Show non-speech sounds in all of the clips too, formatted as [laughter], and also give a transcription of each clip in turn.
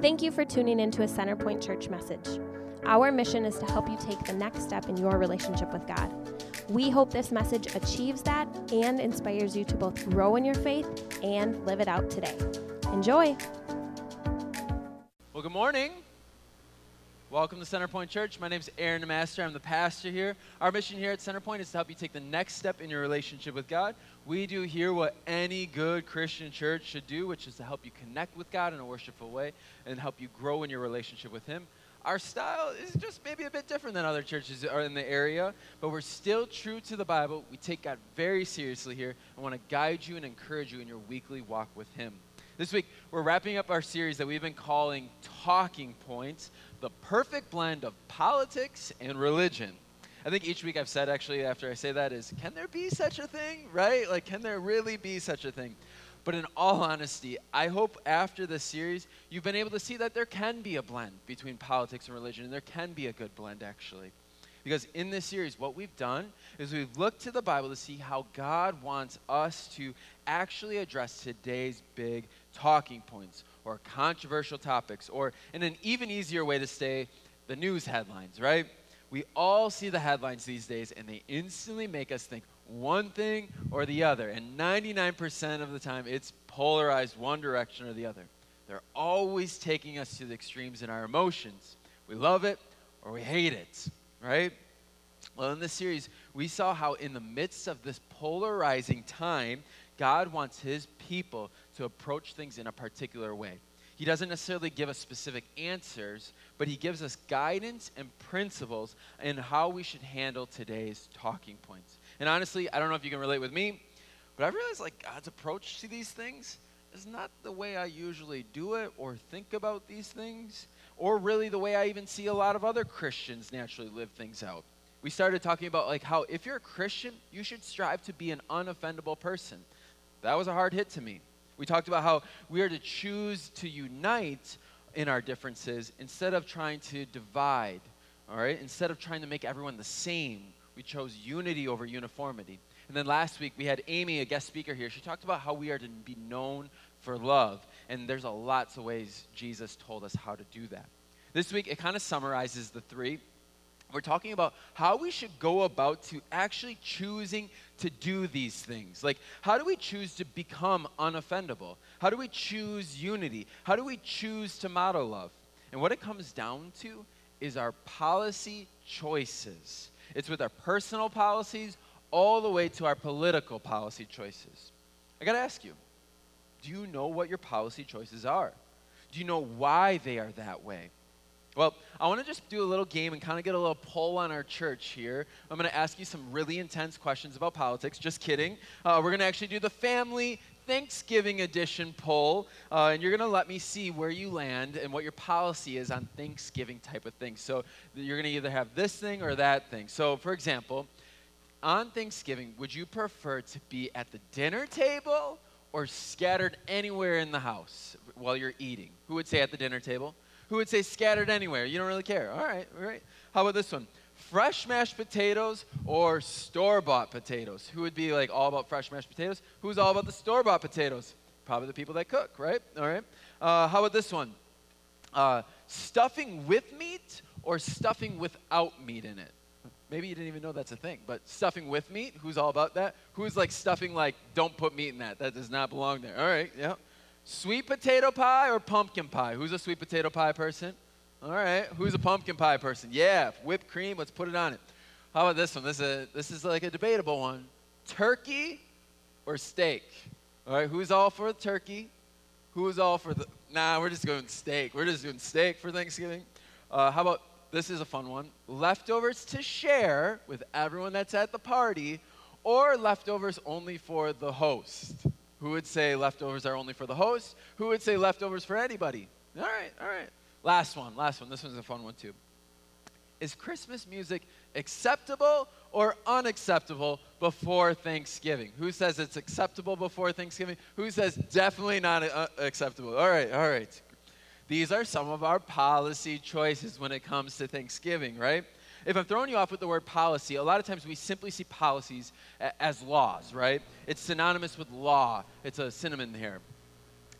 Thank you for tuning into a Centerpoint Church message. Our mission is to help you take the next step in your relationship with God. We hope this message achieves that and inspires you to both grow in your faith and live it out today. Enjoy. Well, good morning. Welcome to Centerpoint Church. My name is Aaron Master. I'm the pastor here. Our mission here at Centerpoint is to help you take the next step in your relationship with God. We do here what any good Christian church should do, which is to help you connect with God in a worshipful way and help you grow in your relationship with Him. Our style is just maybe a bit different than other churches are in the area, but we're still true to the Bible. We take God very seriously here and want to guide you and encourage you in your weekly walk with Him. This week, we're wrapping up our series that we've been calling Talking Points the perfect blend of politics and religion. I think each week I've said, actually, after I say that, is can there be such a thing, right? Like, can there really be such a thing? But in all honesty, I hope after this series, you've been able to see that there can be a blend between politics and religion, and there can be a good blend, actually. Because in this series, what we've done is we've looked to the Bible to see how God wants us to actually address today's big talking points or controversial topics, or in an even easier way to say, the news headlines, right? We all see the headlines these days, and they instantly make us think one thing or the other. And 99% of the time, it's polarized one direction or the other. They're always taking us to the extremes in our emotions. We love it or we hate it, right? Well, in this series, we saw how in the midst of this polarizing time, God wants his people to approach things in a particular way. He doesn't necessarily give us specific answers, but he gives us guidance and principles in how we should handle today's talking points. And honestly, I don't know if you can relate with me, but I've realized like God's approach to these things is not the way I usually do it or think about these things, or really the way I even see a lot of other Christians naturally live things out. We started talking about like how if you're a Christian, you should strive to be an unoffendable person. That was a hard hit to me. We talked about how we are to choose to unite in our differences instead of trying to divide, all right? Instead of trying to make everyone the same, we chose unity over uniformity. And then last week we had Amy, a guest speaker here. She talked about how we are to be known for love. And there's a lots of ways Jesus told us how to do that. This week it kind of summarizes the three we're talking about how we should go about to actually choosing to do these things. Like, how do we choose to become unoffendable? How do we choose unity? How do we choose to model love? And what it comes down to is our policy choices. It's with our personal policies all the way to our political policy choices. I got to ask you do you know what your policy choices are? Do you know why they are that way? Well, I want to just do a little game and kind of get a little poll on our church here. I'm going to ask you some really intense questions about politics. Just kidding. Uh, we're going to actually do the family Thanksgiving edition poll, uh, and you're going to let me see where you land and what your policy is on Thanksgiving type of things. So you're going to either have this thing or that thing. So, for example, on Thanksgiving, would you prefer to be at the dinner table or scattered anywhere in the house while you're eating? Who would say at the dinner table? Who would say scattered anywhere? You don't really care. All right, all right. How about this one? Fresh mashed potatoes or store bought potatoes? Who would be like all about fresh mashed potatoes? Who's all about the store bought potatoes? Probably the people that cook, right? All right. Uh, how about this one? Uh, stuffing with meat or stuffing without meat in it? Maybe you didn't even know that's a thing, but stuffing with meat, who's all about that? Who's like stuffing like, don't put meat in that? That does not belong there. All right, yeah. Sweet potato pie or pumpkin pie? Who's a sweet potato pie person? All right. Who's a pumpkin pie person? Yeah, whipped cream. Let's put it on it. How about this one? This is, a, this is like a debatable one. Turkey or steak? All right. Who's all for the turkey? Who's all for the? Nah, we're just going steak. We're just doing steak for Thanksgiving. Uh, how about this? Is a fun one. Leftovers to share with everyone that's at the party, or leftovers only for the host? Who would say leftovers are only for the host? Who would say leftovers for anybody? All right, all right. Last one, last one. This one's a fun one too. Is Christmas music acceptable or unacceptable before Thanksgiving? Who says it's acceptable before Thanksgiving? Who says definitely not uh, acceptable? All right, all right. These are some of our policy choices when it comes to Thanksgiving, right? if I'm throwing you off with the word policy, a lot of times we simply see policies as laws, right? It's synonymous with law. It's a synonym here.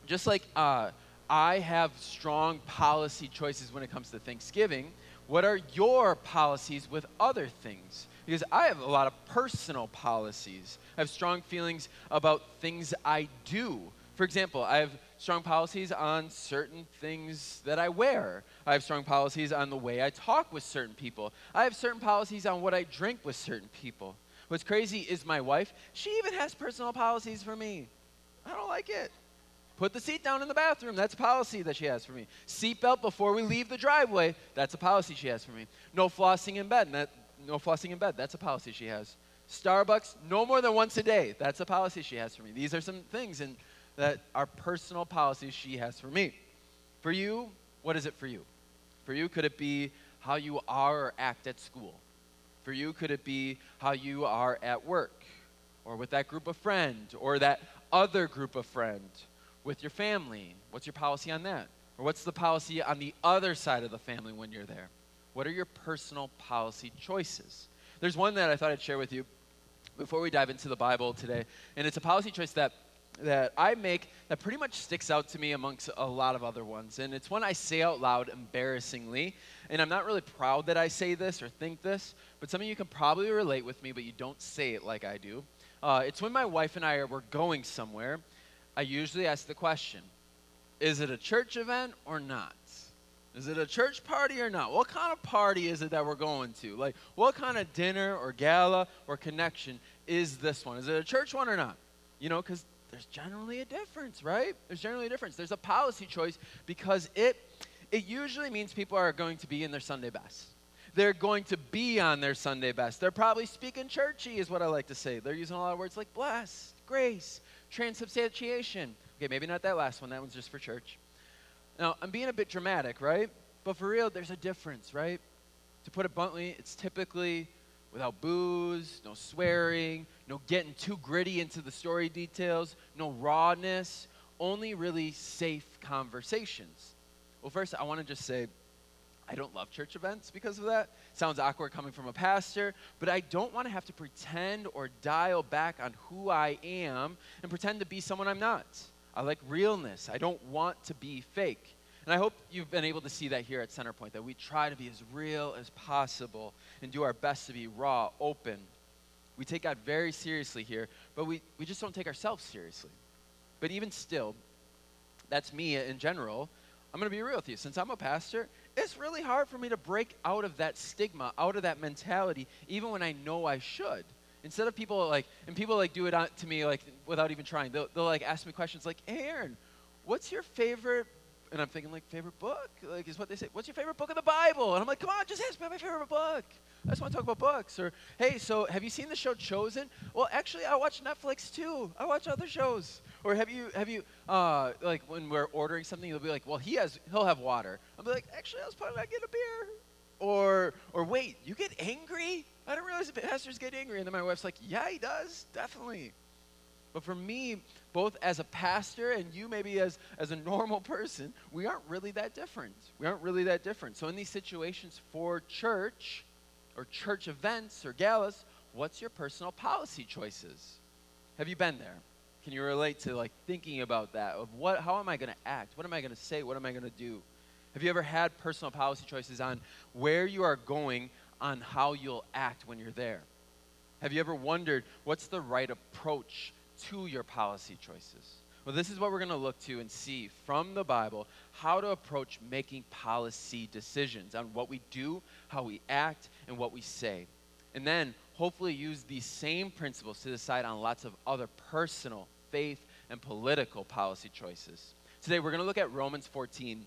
Just like uh, I have strong policy choices when it comes to Thanksgiving. What are your policies with other things? Because I have a lot of personal policies. I have strong feelings about things I do. For example, I have strong policies on certain things that I wear. I have strong policies on the way I talk with certain people. I have certain policies on what I drink with certain people. What's crazy is my wife, she even has personal policies for me. I don't like it. Put the seat down in the bathroom. That's a policy that she has for me. Seatbelt before we leave the driveway. That's a policy she has for me. No flossing in bed. That, no flossing in bed. That's a policy she has. Starbucks, no more than once a day. That's a policy she has for me. These are some things and that are personal policies she has for me. For you, what is it for you? For you, could it be how you are or act at school? For you, could it be how you are at work or with that group of friends or that other group of friends? with your family? What's your policy on that? Or what's the policy on the other side of the family when you're there? What are your personal policy choices? There's one that I thought I'd share with you before we dive into the Bible today, and it's a policy choice that that I make that pretty much sticks out to me amongst a lot of other ones. And it's one I say out loud embarrassingly. And I'm not really proud that I say this or think this, but some of you can probably relate with me, but you don't say it like I do. Uh, it's when my wife and I are, we're going somewhere, I usually ask the question Is it a church event or not? Is it a church party or not? What kind of party is it that we're going to? Like, what kind of dinner or gala or connection is this one? Is it a church one or not? You know, because there's generally a difference, right? There's generally a difference. There's a policy choice because it it usually means people are going to be in their Sunday best. They're going to be on their Sunday best. They're probably speaking churchy, is what I like to say. They're using a lot of words like blessed, grace, transubstantiation. Okay, maybe not that last one. That one's just for church. Now, I'm being a bit dramatic, right? But for real, there's a difference, right? To put it bluntly, it's typically without booze, no swearing, no getting too gritty into the story details, no rawness, only really safe conversations. Well, first, I want to just say I don't love church events because of that. Sounds awkward coming from a pastor, but I don't want to have to pretend or dial back on who I am and pretend to be someone I'm not. I like realness. I don't want to be fake. And I hope you've been able to see that here at Centerpoint, that we try to be as real as possible and do our best to be raw, open. We take God very seriously here, but we, we just don't take ourselves seriously. But even still, that's me in general. I'm going to be real with you. Since I'm a pastor, it's really hard for me to break out of that stigma, out of that mentality, even when I know I should. Instead of people like, and people like do it to me like without even trying. They'll, they'll like ask me questions like, "Hey, Aaron, what's your favorite?" And I'm thinking like, "Favorite book?" Like is what they say. What's your favorite book of the Bible? And I'm like, "Come on, just ask me my favorite book." I just want to talk about books. Or, "Hey, so have you seen the show Chosen?" Well, actually, I watch Netflix too. I watch other shows. Or have you have you uh, like when we're ordering something, you'll be like, well, he has he'll have water. Be like, actually, I was planning on getting a beer. Or or wait, you get angry? I didn't realize pastors get angry. And then my wife's like, yeah, he does, definitely. But for me, both as a pastor and you maybe as, as a normal person, we aren't really that different. We aren't really that different. So in these situations for church or church events or galas, what's your personal policy choices? Have you been there? Can you relate to like thinking about that of what how am I going to act? What am I going to say? What am I going to do? Have you ever had personal policy choices on where you are going on how you'll act when you're there? Have you ever wondered what's the right approach to your policy choices? Well, this is what we're going to look to and see from the Bible how to approach making policy decisions on what we do, how we act, and what we say. And then hopefully use these same principles to decide on lots of other personal, faith, and political policy choices. Today, we're going to look at Romans 14.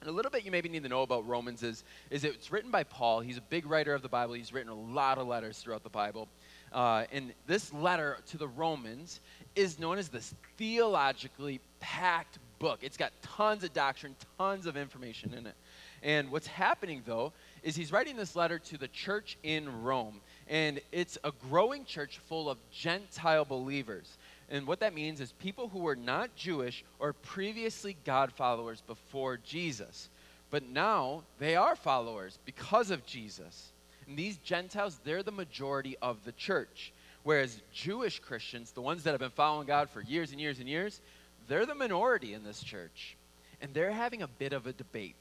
And a little bit you maybe need to know about Romans is, is it's written by Paul. He's a big writer of the Bible. He's written a lot of letters throughout the Bible. Uh, and this letter to the Romans is known as this theologically packed book. It's got tons of doctrine, tons of information in it. And what's happening, though, is he's writing this letter to the church in Rome. And it's a growing church full of Gentile believers. And what that means is people who were not Jewish or previously God followers before Jesus. But now they are followers because of Jesus. And these Gentiles, they're the majority of the church. Whereas Jewish Christians, the ones that have been following God for years and years and years, they're the minority in this church. and they're having a bit of a debate.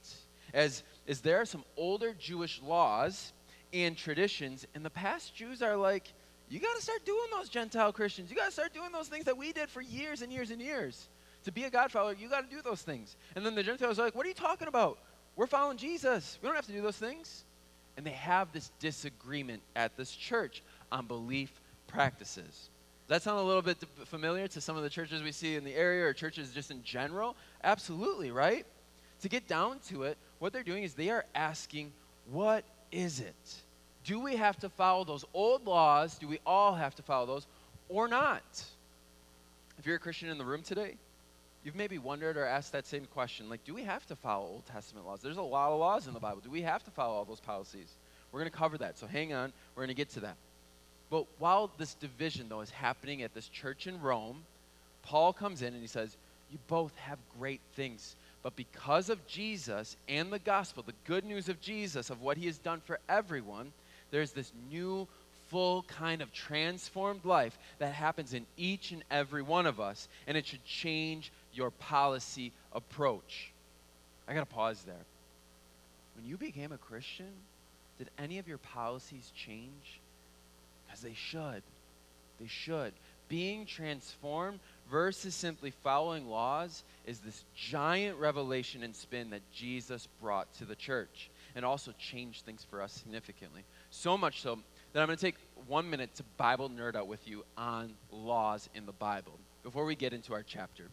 As, as there are some older Jewish laws and traditions, and the past Jews are like, you got to start doing those Gentile Christians. You got to start doing those things that we did for years and years and years. To be a God follower, you got to do those things. And then the Gentiles are like, what are you talking about? We're following Jesus. We don't have to do those things. And they have this disagreement at this church on belief practices. Does that sound a little bit familiar to some of the churches we see in the area or churches just in general? Absolutely, right? To get down to it, what they're doing is they are asking, what is it? Do we have to follow those old laws? Do we all have to follow those or not? If you're a Christian in the room today, you've maybe wondered or asked that same question like, do we have to follow Old Testament laws? There's a lot of laws in the Bible. Do we have to follow all those policies? We're going to cover that. So hang on. We're going to get to that. But while this division, though, is happening at this church in Rome, Paul comes in and he says, You both have great things. But because of Jesus and the gospel, the good news of Jesus, of what he has done for everyone, there's this new, full kind of transformed life that happens in each and every one of us, and it should change your policy approach. I got to pause there. When you became a Christian, did any of your policies change? Because they should. They should. Being transformed versus simply following laws is this giant revelation and spin that Jesus brought to the church and also changed things for us significantly. So much so that I'm going to take one minute to Bible nerd out with you on laws in the Bible before we get into our chapter.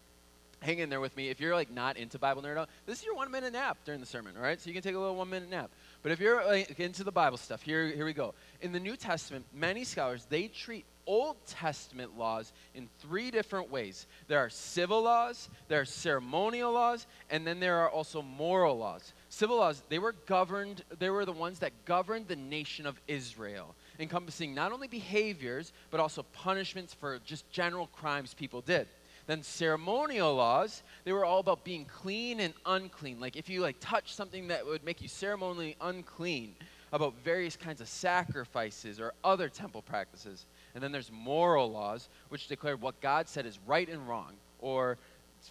Hang in there with me. If you're like not into Bible nerd this is your one minute nap during the sermon, all right? So you can take a little one minute nap. But if you're like, into the Bible stuff, here, here we go. In the New Testament, many scholars they treat Old Testament laws in three different ways. There are civil laws, there are ceremonial laws, and then there are also moral laws. Civil laws, they were governed, they were the ones that governed the nation of Israel, encompassing not only behaviors, but also punishments for just general crimes people did. Then ceremonial laws, they were all about being clean and unclean. Like if you like touch something that would make you ceremonially unclean, about various kinds of sacrifices or other temple practices. And then there's moral laws, which declare what God said is right and wrong, or,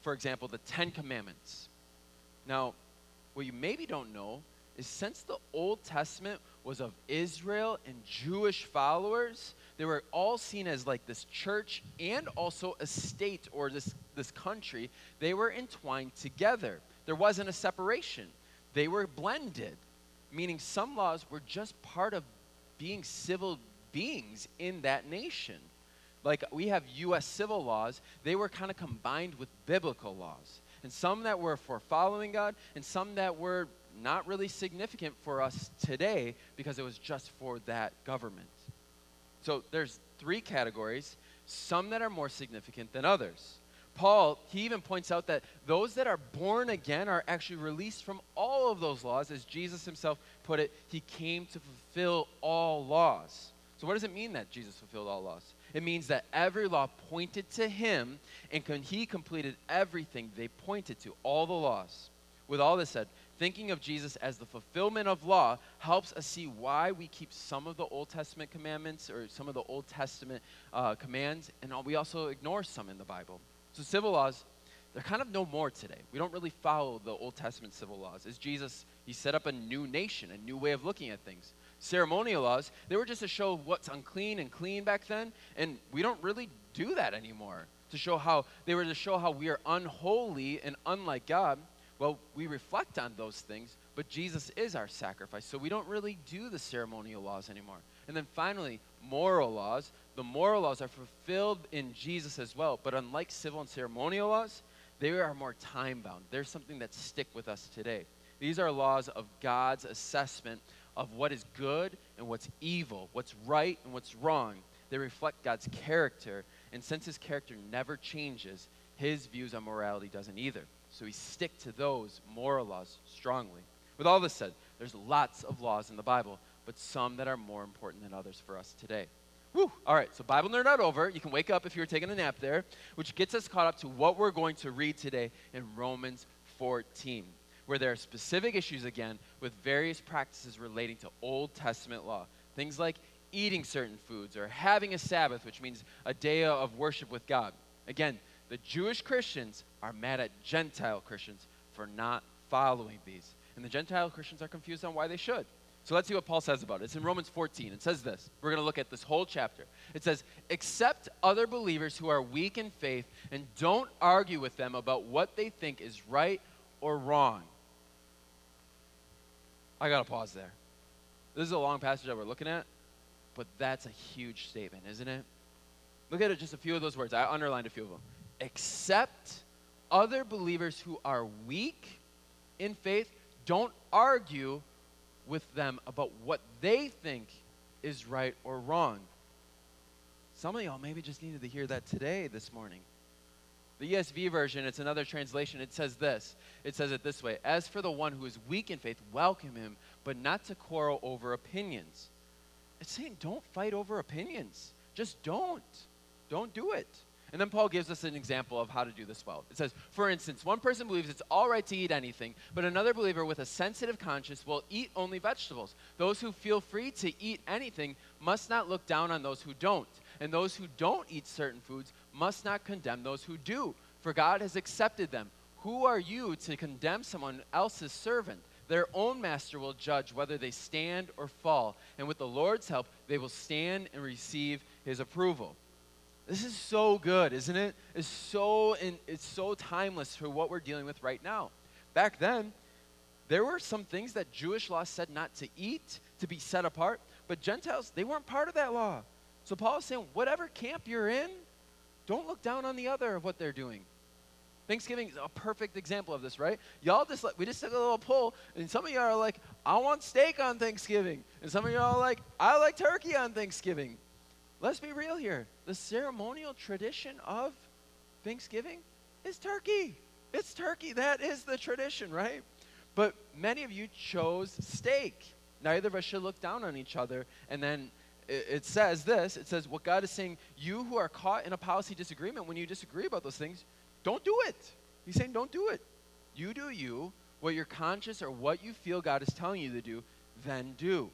for example, the Ten Commandments. Now, what you maybe don't know is since the Old Testament was of Israel and Jewish followers, they were all seen as like this church and also a state or this, this country. They were entwined together. There wasn't a separation, they were blended, meaning some laws were just part of being civil beings in that nation. Like we have U.S. civil laws, they were kind of combined with biblical laws and some that were for following God, and some that were not really significant for us today because it was just for that government. So there's three categories, some that are more significant than others. Paul, he even points out that those that are born again are actually released from all of those laws. As Jesus himself put it, he came to fulfill all laws. So, what does it mean that Jesus fulfilled all laws? It means that every law pointed to him, and he completed everything they pointed to, all the laws. With all this said, thinking of Jesus as the fulfillment of law helps us see why we keep some of the Old Testament commandments or some of the Old Testament uh, commands, and we also ignore some in the Bible. So, civil laws, they're kind of no more today. We don't really follow the Old Testament civil laws. As Jesus, he set up a new nation, a new way of looking at things ceremonial laws, they were just to show what's unclean and clean back then, and we don't really do that anymore. To show how they were to show how we are unholy and unlike God. Well, we reflect on those things, but Jesus is our sacrifice. So we don't really do the ceremonial laws anymore. And then finally, moral laws. The moral laws are fulfilled in Jesus as well, but unlike civil and ceremonial laws, they are more time bound. They're something that stick with us today. These are laws of God's assessment of what is good and what's evil, what's right and what's wrong. They reflect God's character, and since his character never changes, his views on morality doesn't either. So we stick to those moral laws strongly. With all this said, there's lots of laws in the Bible, but some that are more important than others for us today. Woo! All right, so Bible nerd out over. You can wake up if you're taking a nap there, which gets us caught up to what we're going to read today in Romans 14 where there are specific issues again with various practices relating to Old Testament law. Things like eating certain foods or having a Sabbath, which means a day of worship with God. Again, the Jewish Christians are mad at Gentile Christians for not following these. And the Gentile Christians are confused on why they should. So let's see what Paul says about it. It's in Romans 14. It says this. We're going to look at this whole chapter. It says, Accept other believers who are weak in faith and don't argue with them about what they think is right or wrong. I got to pause there. This is a long passage that we're looking at, but that's a huge statement, isn't it? Look at it, just a few of those words. I underlined a few of them. Accept other believers who are weak in faith. Don't argue with them about what they think is right or wrong. Some of y'all maybe just needed to hear that today, this morning. The ESV version, it's another translation. It says this it says it this way As for the one who is weak in faith, welcome him, but not to quarrel over opinions. It's saying don't fight over opinions. Just don't. Don't do it. And then Paul gives us an example of how to do this well. It says, for instance, one person believes it's all right to eat anything, but another believer with a sensitive conscience will eat only vegetables. Those who feel free to eat anything must not look down on those who don't. And those who don't eat certain foods must not condemn those who do, for God has accepted them. Who are you to condemn someone else's servant? Their own master will judge whether they stand or fall, and with the Lord's help, they will stand and receive his approval. This is so good, isn't it? It's so in, it's so timeless for what we're dealing with right now. Back then, there were some things that Jewish law said not to eat, to be set apart, but Gentiles, they weren't part of that law. So Paul is saying, whatever camp you're in, don't look down on the other of what they're doing. Thanksgiving is a perfect example of this, right? Y'all just we just took a little poll, and some of y'all are like, I want steak on Thanksgiving. And some of y'all are like, I like turkey on Thanksgiving. Let's be real here. The ceremonial tradition of Thanksgiving is turkey. It's turkey. That is the tradition, right? But many of you chose steak. Neither of us should look down on each other. And then it, says this it says, What God is saying, you who are caught in a policy disagreement, when you disagree about those things, don't do it. He's saying, Don't do it. You do you. What your conscience or what you feel God is telling you to do, then do.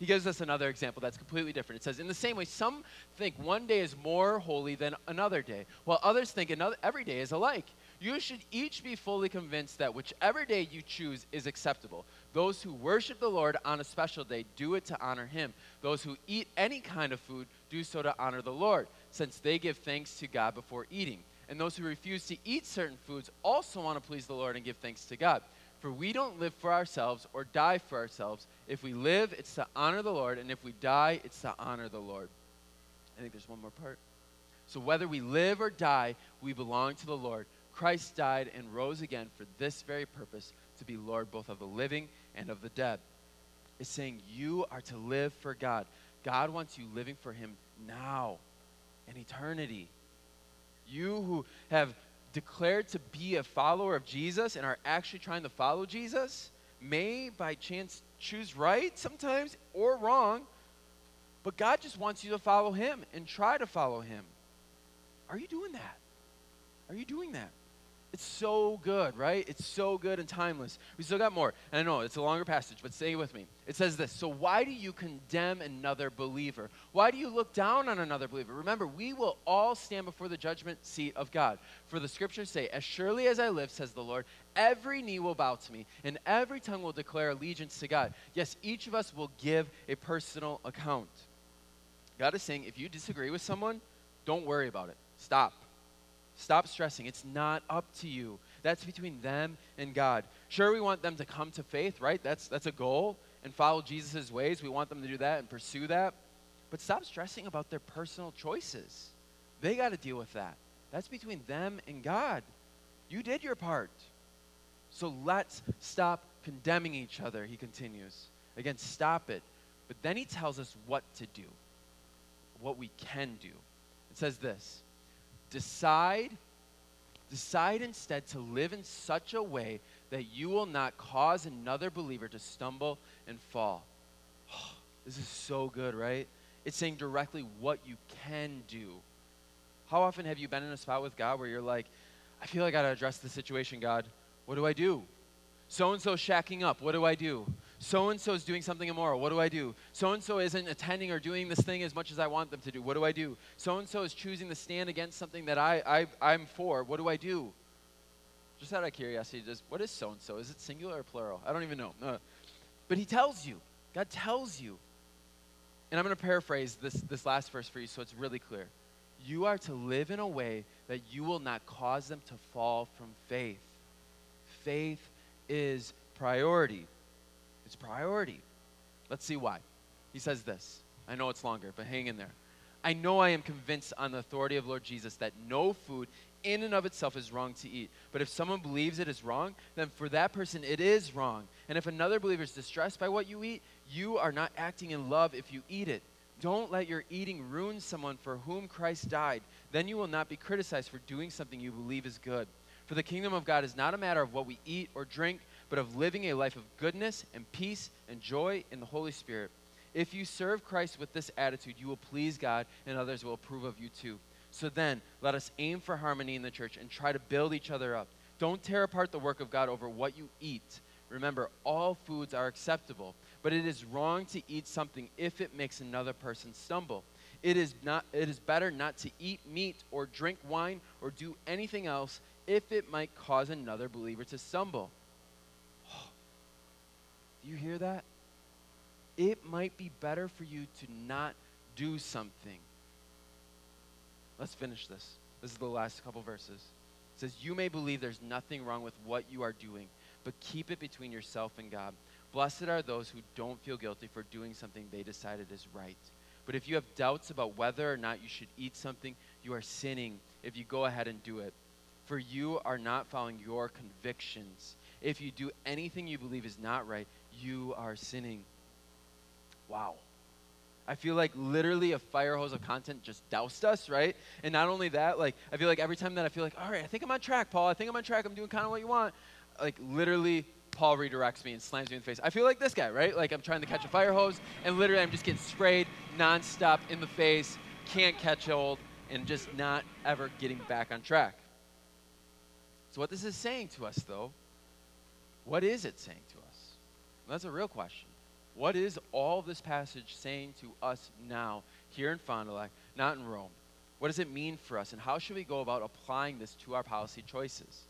He gives us another example that's completely different. It says, In the same way, some think one day is more holy than another day, while others think another, every day is alike. You should each be fully convinced that whichever day you choose is acceptable. Those who worship the Lord on a special day do it to honor Him. Those who eat any kind of food do so to honor the Lord, since they give thanks to God before eating. And those who refuse to eat certain foods also want to please the Lord and give thanks to God. For we don't live for ourselves or die for ourselves. If we live, it's to honor the Lord, and if we die, it's to honor the Lord. I think there's one more part. So whether we live or die, we belong to the Lord. Christ died and rose again for this very purpose to be Lord both of the living and of the dead. It's saying you are to live for God. God wants you living for Him now in eternity. You who have declared to be a follower of Jesus and are actually trying to follow Jesus may by chance choose right sometimes or wrong, but God just wants you to follow Him and try to follow Him. Are you doing that? Are you doing that? It's so good, right? It's so good and timeless. We still got more. And I know it's a longer passage, but stay with me. It says this So, why do you condemn another believer? Why do you look down on another believer? Remember, we will all stand before the judgment seat of God. For the scriptures say, As surely as I live, says the Lord, every knee will bow to me, and every tongue will declare allegiance to God. Yes, each of us will give a personal account. God is saying, if you disagree with someone, don't worry about it. Stop. Stop stressing. It's not up to you. That's between them and God. Sure, we want them to come to faith, right? That's, that's a goal and follow Jesus' ways. We want them to do that and pursue that. But stop stressing about their personal choices. They got to deal with that. That's between them and God. You did your part. So let's stop condemning each other, he continues. Again, stop it. But then he tells us what to do, what we can do. It says this Decide, decide instead to live in such a way that you will not cause another believer to stumble and fall. Oh, [sighs] this is so good, right? It's saying directly what you can do. How often have you been in a spot with God where you're like, I feel like I gotta address the situation, God. What do I do? So and so shacking up. What do I do? So and so is doing something immoral. What do I do? So and so isn't attending or doing this thing as much as I want them to do. What do I do? So and so is choosing to stand against something that I, I, I'm for. What do I do? Just out of curiosity, just what is so and so? Is it singular or plural? I don't even know. Uh, but he tells you. God tells you. And I'm going to paraphrase this, this last verse for you so it's really clear. You are to live in a way that you will not cause them to fall from faith. Faith is priority. It's priority. Let's see why. He says this. I know it's longer, but hang in there. I know I am convinced on the authority of Lord Jesus that no food in and of itself is wrong to eat. But if someone believes it is wrong, then for that person it is wrong. And if another believer is distressed by what you eat, you are not acting in love if you eat it. Don't let your eating ruin someone for whom Christ died. Then you will not be criticized for doing something you believe is good. For the kingdom of God is not a matter of what we eat or drink, but of living a life of goodness and peace and joy in the Holy Spirit. If you serve Christ with this attitude, you will please God, and others will approve of you too. So then, let us aim for harmony in the church and try to build each other up. Don't tear apart the work of God over what you eat. Remember, all foods are acceptable, but it is wrong to eat something if it makes another person stumble. It is, not, it is better not to eat meat or drink wine or do anything else if it might cause another believer to stumble. Do you hear that? it might be better for you to not do something. Let's finish this. This is the last couple verses. It says, You may believe there's nothing wrong with what you are doing, but keep it between yourself and God. Blessed are those who don't feel guilty for doing something they decided is right. But if you have doubts about whether or not you should eat something, you are sinning if you go ahead and do it. For you are not following your convictions. If you do anything you believe is not right, you are sinning. Wow. I feel like literally a fire hose of content just doused us, right? And not only that, like I feel like every time that I feel like, all right, I think I'm on track, Paul. I think I'm on track. I'm doing kind of what you want. Like literally, Paul redirects me and slams me in the face. I feel like this guy, right? Like I'm trying to catch a fire hose, and literally I'm just getting sprayed nonstop in the face. Can't catch hold, and just not ever getting back on track. So what this is saying to us, though, what is it saying to us? That's a real question. What is all this passage saying to us now, here in Fond du Lac, not in Rome? What does it mean for us, and how should we go about applying this to our policy choices?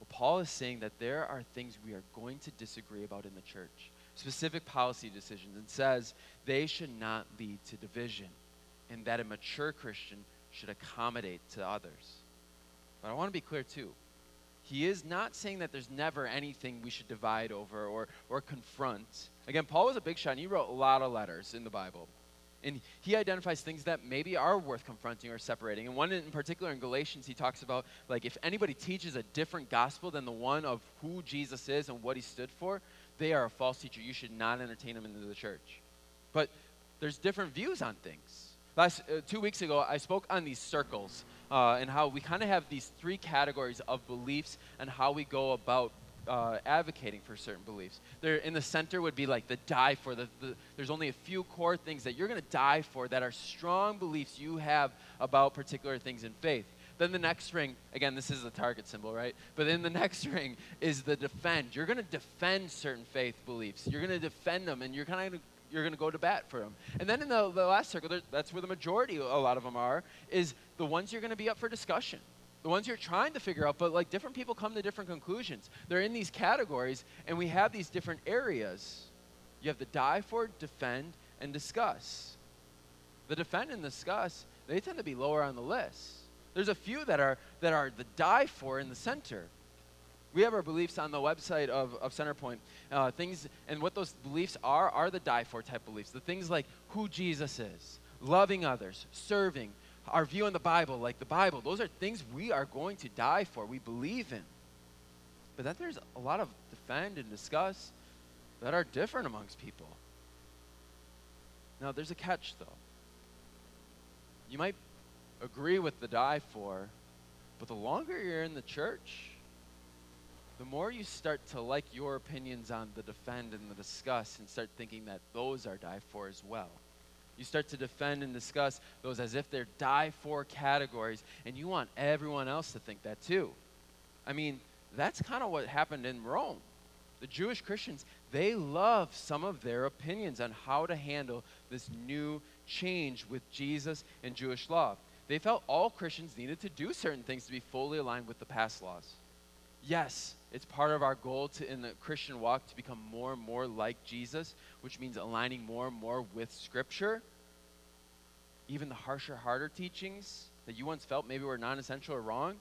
Well, Paul is saying that there are things we are going to disagree about in the church, specific policy decisions, and says they should not lead to division, and that a mature Christian should accommodate to others. But I want to be clear, too. He is not saying that there's never anything we should divide over or, or confront. Again, Paul was a big shot, and he wrote a lot of letters in the Bible. And he identifies things that maybe are worth confronting or separating. And one in particular in Galatians, he talks about like if anybody teaches a different gospel than the one of who Jesus is and what he stood for, they are a false teacher. You should not entertain them into the church. But there's different views on things. Last uh, two weeks ago, I spoke on these circles uh, and how we kind of have these three categories of beliefs and how we go about uh, advocating for certain beliefs. There, in the center would be like the die for. The, the there's only a few core things that you're going to die for that are strong beliefs you have about particular things in faith. Then the next ring, again, this is the target symbol, right? But then the [laughs] next ring is the defend. You're going to defend certain faith beliefs. You're going to defend them, and you're kind of you're going to go to bat for them. And then in the, the last circle, that's where the majority, a lot of them are, is the ones you're going to be up for discussion the ones you're trying to figure out, but like different people come to different conclusions. They're in these categories, and we have these different areas. You have the die for, defend, and discuss. The defend and discuss, they tend to be lower on the list. There's a few that are that are the die for in the center. We have our beliefs on the website of, of Centerpoint. Uh, things and what those beliefs are are the die for type beliefs. The things like who Jesus is, loving others, serving, our view on the Bible, like the Bible, those are things we are going to die for, we believe in. But then there's a lot of defend and discuss that are different amongst people. Now, there's a catch, though. You might agree with the die for, but the longer you're in the church, the more you start to like your opinions on the defend and the discuss and start thinking that those are die for as well. You start to defend and discuss those as if they're die for categories, and you want everyone else to think that too. I mean, that's kind of what happened in Rome. The Jewish Christians, they love some of their opinions on how to handle this new change with Jesus and Jewish law. They felt all Christians needed to do certain things to be fully aligned with the past laws. Yes, it's part of our goal to, in the Christian walk to become more and more like Jesus, which means aligning more and more with Scripture. Even the harsher, harder teachings that you once felt maybe were non essential or wrong.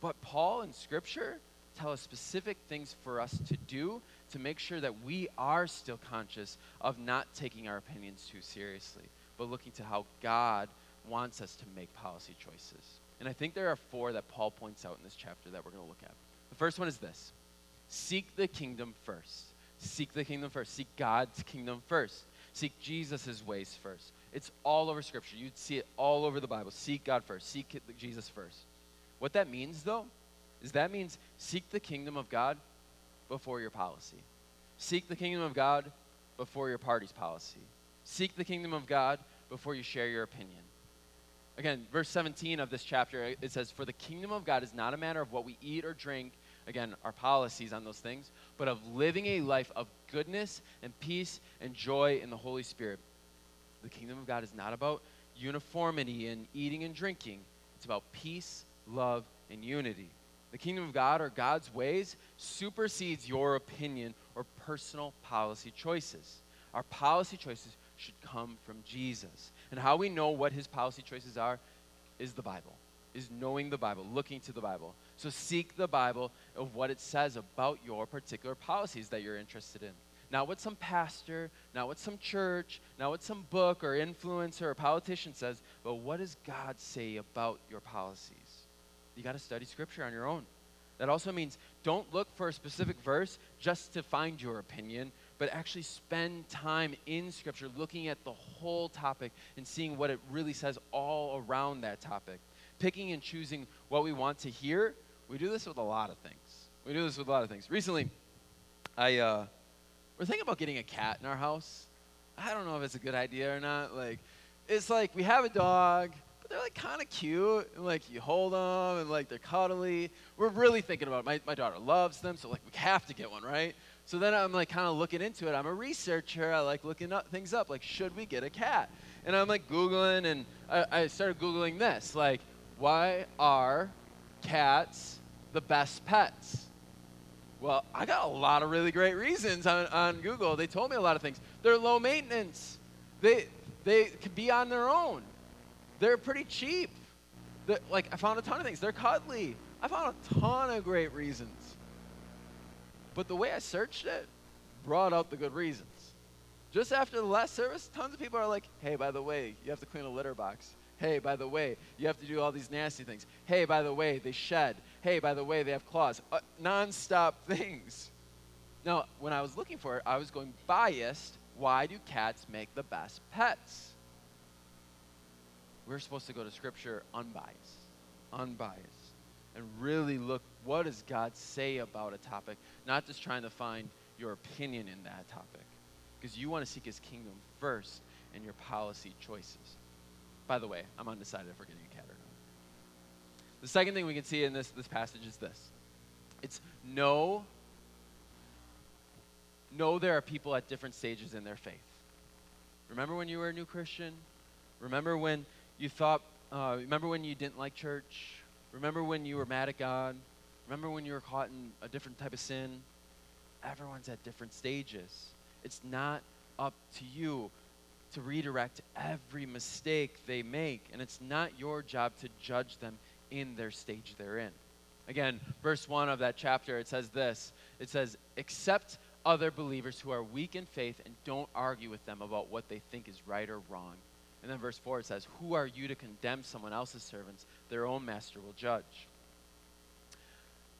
But Paul and Scripture tell us specific things for us to do to make sure that we are still conscious of not taking our opinions too seriously, but looking to how God wants us to make policy choices. And I think there are four that Paul points out in this chapter that we're going to look at. The first one is this Seek the kingdom first. Seek the kingdom first. Seek God's kingdom first. Seek Jesus' ways first. It's all over Scripture. You'd see it all over the Bible. Seek God first. Seek Jesus first. What that means, though, is that means seek the kingdom of God before your policy. Seek the kingdom of God before your party's policy. Seek the kingdom of God before you share your opinion. Again, verse 17 of this chapter, it says, For the kingdom of God is not a matter of what we eat or drink, again, our policies on those things, but of living a life of goodness and peace and joy in the Holy Spirit. The kingdom of God is not about uniformity in eating and drinking, it's about peace, love, and unity. The kingdom of God or God's ways supersedes your opinion or personal policy choices. Our policy choices should come from Jesus. And how we know what his policy choices are is the Bible, is knowing the Bible, looking to the Bible. So seek the Bible of what it says about your particular policies that you're interested in. Not what some pastor, not what some church, not what some book or influencer or politician says, but what does God say about your policies? You got to study scripture on your own. That also means don't look for a specific verse just to find your opinion, but actually spend time in Scripture looking at the whole topic and seeing what it really says all around that topic. Picking and choosing what we want to hear. We do this with a lot of things. We do this with a lot of things. Recently, I uh, we're thinking about getting a cat in our house. I don't know if it's a good idea or not. Like, it's like we have a dog, but they're like kind of cute, and like you hold them, and like they're cuddly. We're really thinking about it. My, my daughter loves them, so like we have to get one, right? So then I'm like kind of looking into it. I'm a researcher. I like looking up things up. Like, should we get a cat? And I'm like Googling, and I, I started Googling this. Like, why are cats the best pets? Well, I got a lot of really great reasons on, on Google. They told me a lot of things. They're low maintenance. They, they can be on their own. They're pretty cheap. They're, like, I found a ton of things. They're cuddly. I found a ton of great reasons. But the way I searched it brought out the good reasons. Just after the last service, tons of people are like, hey, by the way, you have to clean a litter box. Hey, by the way, you have to do all these nasty things. Hey, by the way, they shed. Hey, by the way, they have claws. Uh, nonstop [laughs] things. Now, when I was looking for it, I was going biased. Why do cats make the best pets? We're supposed to go to Scripture unbiased. Unbiased and really look what does God say about a topic, not just trying to find your opinion in that topic. Because you want to seek his kingdom first in your policy choices. By the way, I'm undecided if we're getting a cat or not. The second thing we can see in this, this passage is this. It's know, know there are people at different stages in their faith. Remember when you were a new Christian? Remember when you thought, uh, remember when you didn't like church? Remember when you were mad at God? Remember when you were caught in a different type of sin? Everyone's at different stages. It's not up to you to redirect every mistake they make, and it's not your job to judge them in their stage they're in. Again, verse 1 of that chapter, it says this it says, Accept other believers who are weak in faith and don't argue with them about what they think is right or wrong. And then verse 4 it says, Who are you to condemn someone else's servants? Their own master will judge.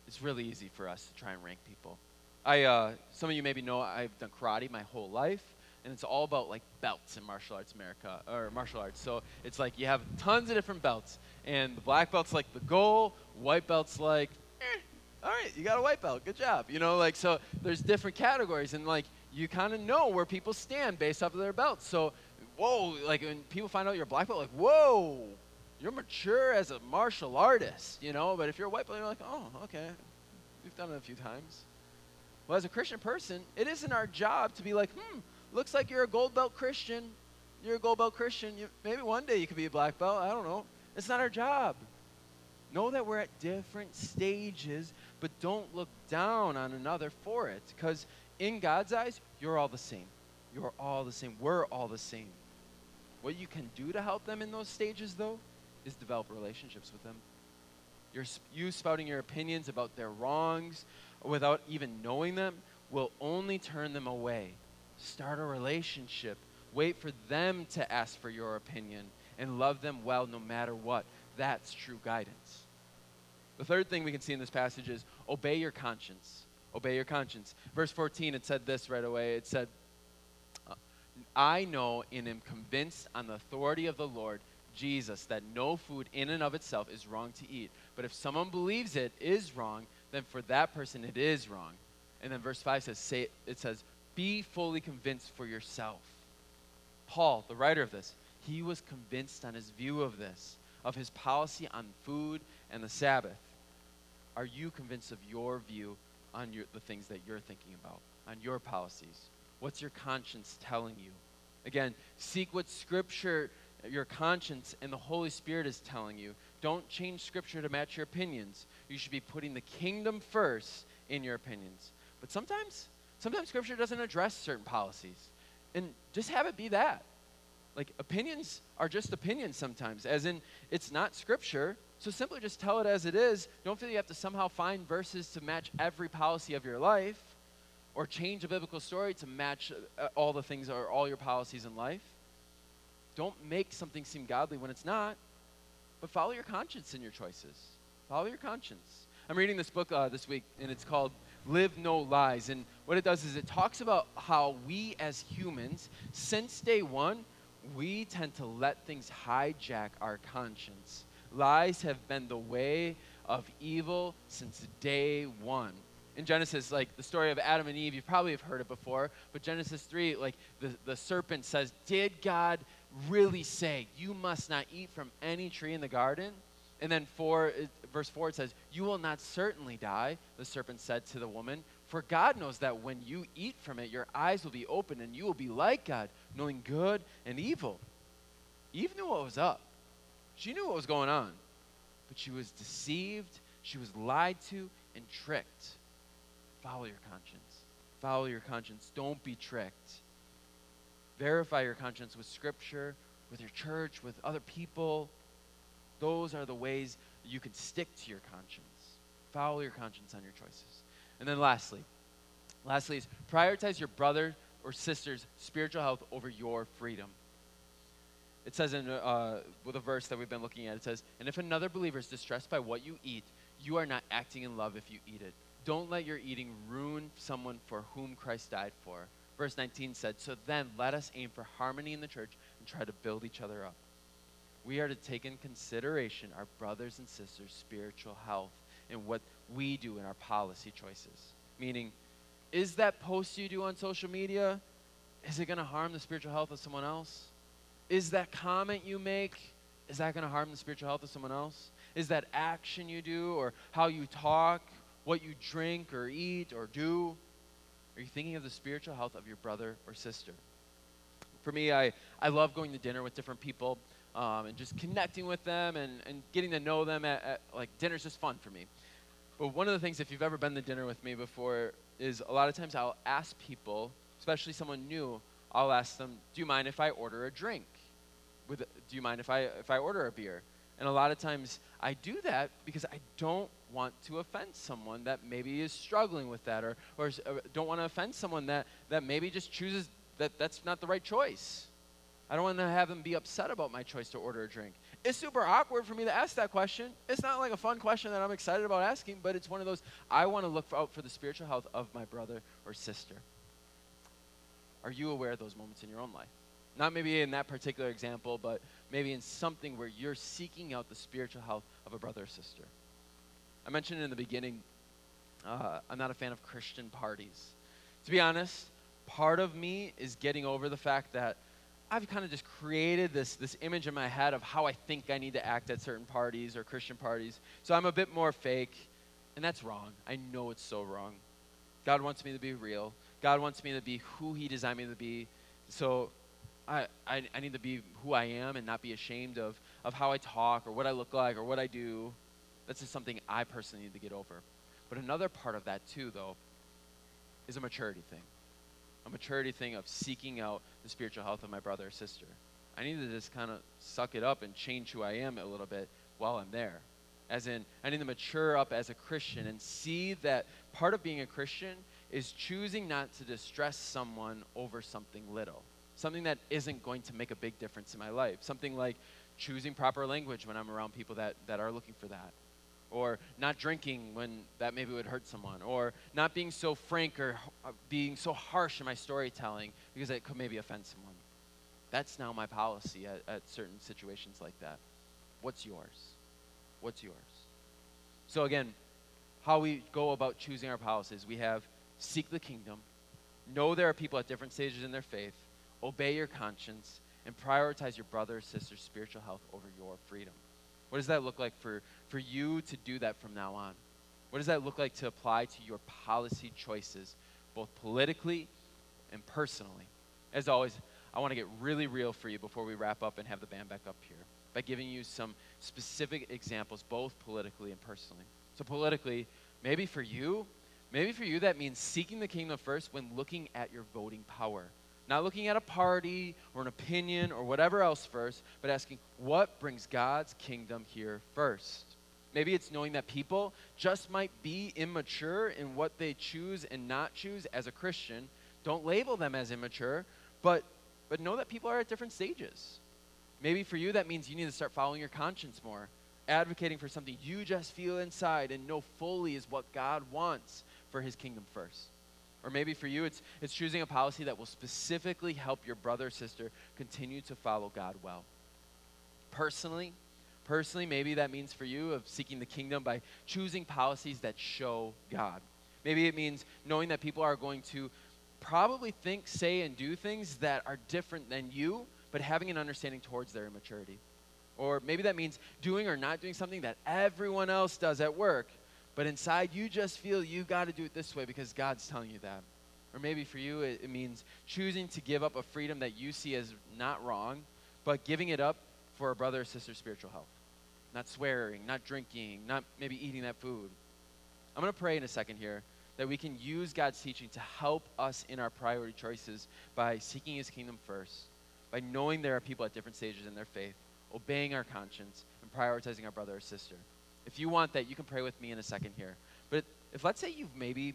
It's really easy for us to try and rank people. I, uh, some of you maybe know I've done karate my whole life, and it's all about like belts in martial arts America or martial arts. So it's like you have tons of different belts, and the black belt's like the goal, white belt's like, eh, all right, you got a white belt, good job. You know, like so there's different categories, and like you kind of know where people stand based off of their belts. So whoa, like when people find out you're a black belt, like, whoa, you're mature as a martial artist, you know? But if you're a white belt, you're like, oh, okay, we've done it a few times. Well, as a Christian person, it isn't our job to be like, hmm, looks like you're a gold belt Christian. You're a gold belt Christian. You, maybe one day you could be a black belt. I don't know. It's not our job. Know that we're at different stages, but don't look down on another for it. Because in God's eyes, you're all the same. You're all the same. We're all the same. What you can do to help them in those stages, though, is develop relationships with them. You're, you spouting your opinions about their wrongs without even knowing them will only turn them away. Start a relationship. Wait for them to ask for your opinion and love them well no matter what. That's true guidance. The third thing we can see in this passage is obey your conscience. Obey your conscience. Verse 14, it said this right away. It said, I know and am convinced on the authority of the Lord Jesus that no food in and of itself is wrong to eat. But if someone believes it is wrong, then for that person it is wrong. And then verse 5 says, say, it says, be fully convinced for yourself. Paul, the writer of this, he was convinced on his view of this, of his policy on food and the Sabbath. Are you convinced of your view on your, the things that you're thinking about, on your policies? What's your conscience telling you? Again, seek what Scripture, your conscience, and the Holy Spirit is telling you. Don't change Scripture to match your opinions. You should be putting the kingdom first in your opinions. But sometimes, sometimes Scripture doesn't address certain policies. And just have it be that. Like, opinions are just opinions sometimes, as in, it's not Scripture. So simply just tell it as it is. Don't feel you have to somehow find verses to match every policy of your life or change a biblical story to match uh, all the things or all your policies in life. Don't make something seem godly when it's not, but follow your conscience in your choices. Follow your conscience. I'm reading this book uh, this week, and it's called Live No Lies. And what it does is it talks about how we as humans, since day one, we tend to let things hijack our conscience. Lies have been the way of evil since day one in Genesis, like the story of Adam and Eve, you probably have heard it before, but Genesis 3, like the, the serpent says, Did God really say, You must not eat from any tree in the garden? And then four, verse 4, it says, You will not certainly die, the serpent said to the woman, for God knows that when you eat from it, your eyes will be open and you will be like God, knowing good and evil. Eve knew what was up. She knew what was going on. But she was deceived, she was lied to, and tricked. Follow your conscience. Follow your conscience. Don't be tricked. Verify your conscience with Scripture, with your church, with other people. Those are the ways you can stick to your conscience. Follow your conscience on your choices. And then lastly, lastly is prioritize your brother or sister's spiritual health over your freedom. It says in uh, with a verse that we've been looking at, it says, "And if another believer is distressed by what you eat, you are not acting in love if you eat it. Don't let your eating ruin someone for whom Christ died for. Verse 19 said, So then let us aim for harmony in the church and try to build each other up. We are to take in consideration our brothers and sisters' spiritual health and what we do in our policy choices. Meaning, is that post you do on social media, is it going to harm the spiritual health of someone else? Is that comment you make, is that going to harm the spiritual health of someone else? Is that action you do or how you talk what you drink or eat or do? Are you thinking of the spiritual health of your brother or sister? For me, I, I love going to dinner with different people um, and just connecting with them and, and getting to know them. At, at, like, dinner's just fun for me. But one of the things, if you've ever been to dinner with me before, is a lot of times I'll ask people, especially someone new, I'll ask them, Do you mind if I order a drink? With, do you mind if I, if I order a beer? And a lot of times I do that because I don't want to offend someone that maybe is struggling with that or, or don't want to offend someone that, that maybe just chooses that that's not the right choice. I don't want to have them be upset about my choice to order a drink. It's super awkward for me to ask that question. It's not like a fun question that I'm excited about asking, but it's one of those I want to look out for the spiritual health of my brother or sister. Are you aware of those moments in your own life? Not maybe in that particular example, but maybe in something where you're seeking out the spiritual health of a brother or sister. I mentioned in the beginning, uh, I'm not a fan of Christian parties. To be honest, part of me is getting over the fact that I've kind of just created this, this image in my head of how I think I need to act at certain parties or Christian parties. So I'm a bit more fake, and that's wrong. I know it's so wrong. God wants me to be real. God wants me to be who He designed me to be. So I, I, I need to be who I am and not be ashamed of, of how I talk or what I look like or what I do. That's just something I personally need to get over. But another part of that, too, though, is a maturity thing. A maturity thing of seeking out the spiritual health of my brother or sister. I need to just kind of suck it up and change who I am a little bit while I'm there. As in, I need to mature up as a Christian and see that part of being a Christian is choosing not to distress someone over something little, something that isn't going to make a big difference in my life. Something like choosing proper language when I'm around people that, that are looking for that, or not drinking when that maybe would hurt someone, or not being so frank or uh, being so harsh in my storytelling because it could maybe offend someone. That's now my policy at, at certain situations like that. What's yours? What's yours? So, again, how we go about choosing our policies we have seek the kingdom, know there are people at different stages in their faith, obey your conscience, and prioritize your brother or sister's spiritual health over your freedom. What does that look like for, for you to do that from now on? What does that look like to apply to your policy choices, both politically and personally? As always, I want to get really real for you before we wrap up and have the band back up here by giving you some specific examples, both politically and personally. So, politically, maybe for you, maybe for you that means seeking the kingdom first when looking at your voting power. Not looking at a party or an opinion or whatever else first, but asking what brings God's kingdom here first. Maybe it's knowing that people just might be immature in what they choose and not choose as a Christian. Don't label them as immature, but, but know that people are at different stages. Maybe for you, that means you need to start following your conscience more, advocating for something you just feel inside and know fully is what God wants for his kingdom first. Or maybe for you, it's, it's choosing a policy that will specifically help your brother or sister continue to follow God well. Personally, personally, maybe that means for you of seeking the kingdom by choosing policies that show God. Maybe it means knowing that people are going to probably think, say, and do things that are different than you, but having an understanding towards their immaturity. Or maybe that means doing or not doing something that everyone else does at work, but inside you just feel you've got to do it this way because God's telling you that. Or maybe for you, it, it, means choosing to give up a freedom that you see as not wrong, but giving it up for a brother or sister's spiritual health. Not swearing, not drinking, not maybe eating that food. I'm going to pray in a second here that we can use God's teaching to help us in our priority choices by seeking His kingdom first by knowing there are people at different stages in their faith, obeying our conscience, and prioritizing our brother or sister. If you want that, you can pray with me in a second here. But if let's say you've maybe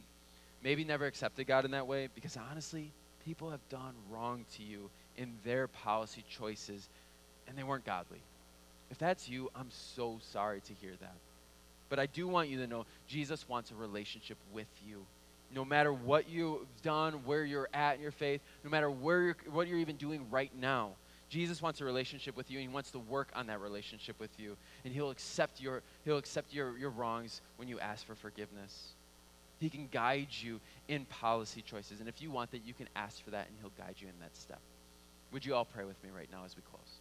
maybe never accepted God in that way, because honestly, people have done wrong to you in their policy choices and they weren't godly. If that's you, I'm so sorry to hear that. But I do want you to know Jesus wants a relationship with you no matter what you've done, where you're at in your faith, no matter where you're, what you're even doing right now, Jesus wants a relationship with you and he wants to work on that relationship with you. And he'll accept your, he'll accept your, your wrongs when you ask for forgiveness. He can guide you in policy choices. And if you want that, you can ask for that and he'll guide you in that step. Would you all pray with me right now as we close?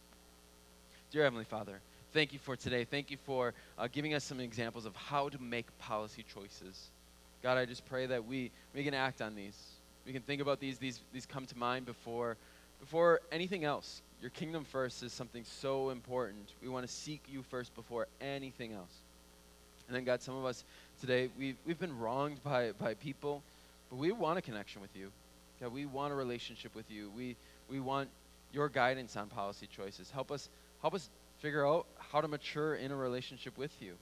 Dear Heavenly Father, thank you for today. Thank you for uh, giving us some examples of how to make policy choices. God, I just pray that we, we can act on these. We can think about these. These, these come to mind before, before anything else. Your kingdom first is something so important. We want to seek you first before anything else. And then, God, some of us today, we've, we've been wronged by, by people, but we want a connection with you. God, we want a relationship with you. We, we want your guidance on policy choices. Help us, help us figure out how to mature in a relationship with you.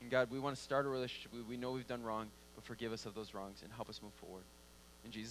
And God, we want to start a relationship. We, we know we've done wrong but forgive us of those wrongs and help us move forward. In Jesus'